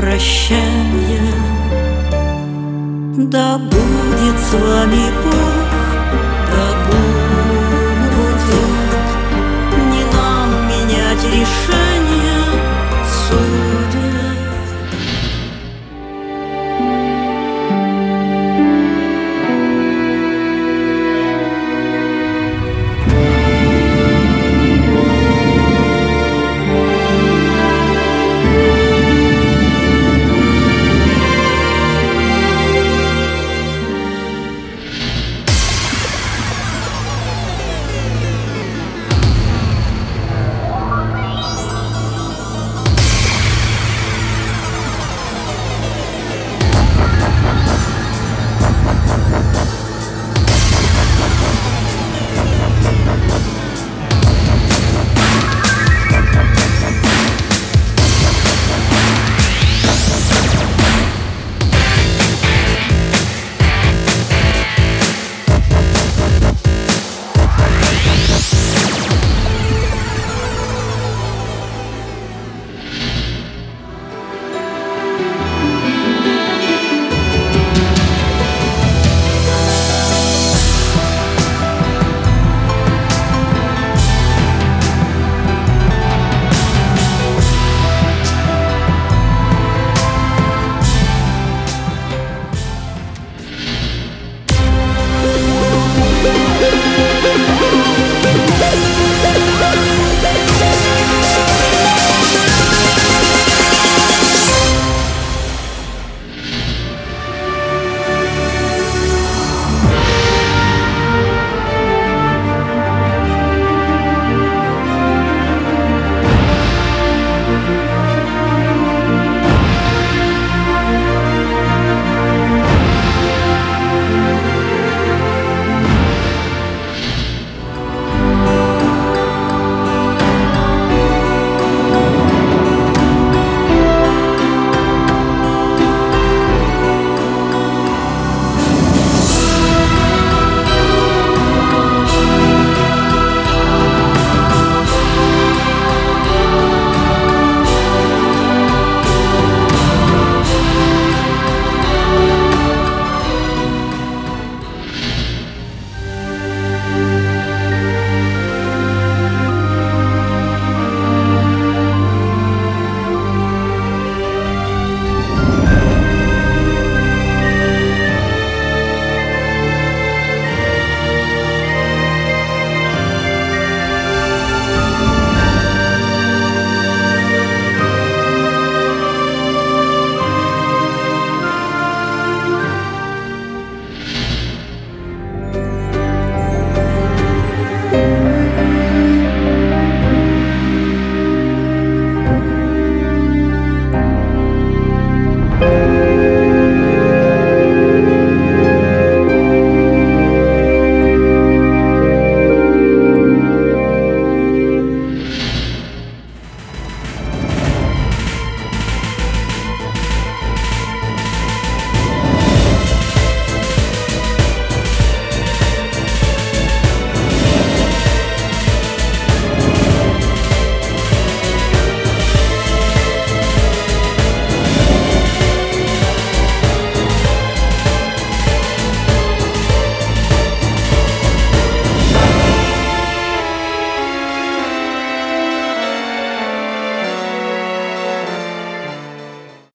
прощания. Да будет с вами Бог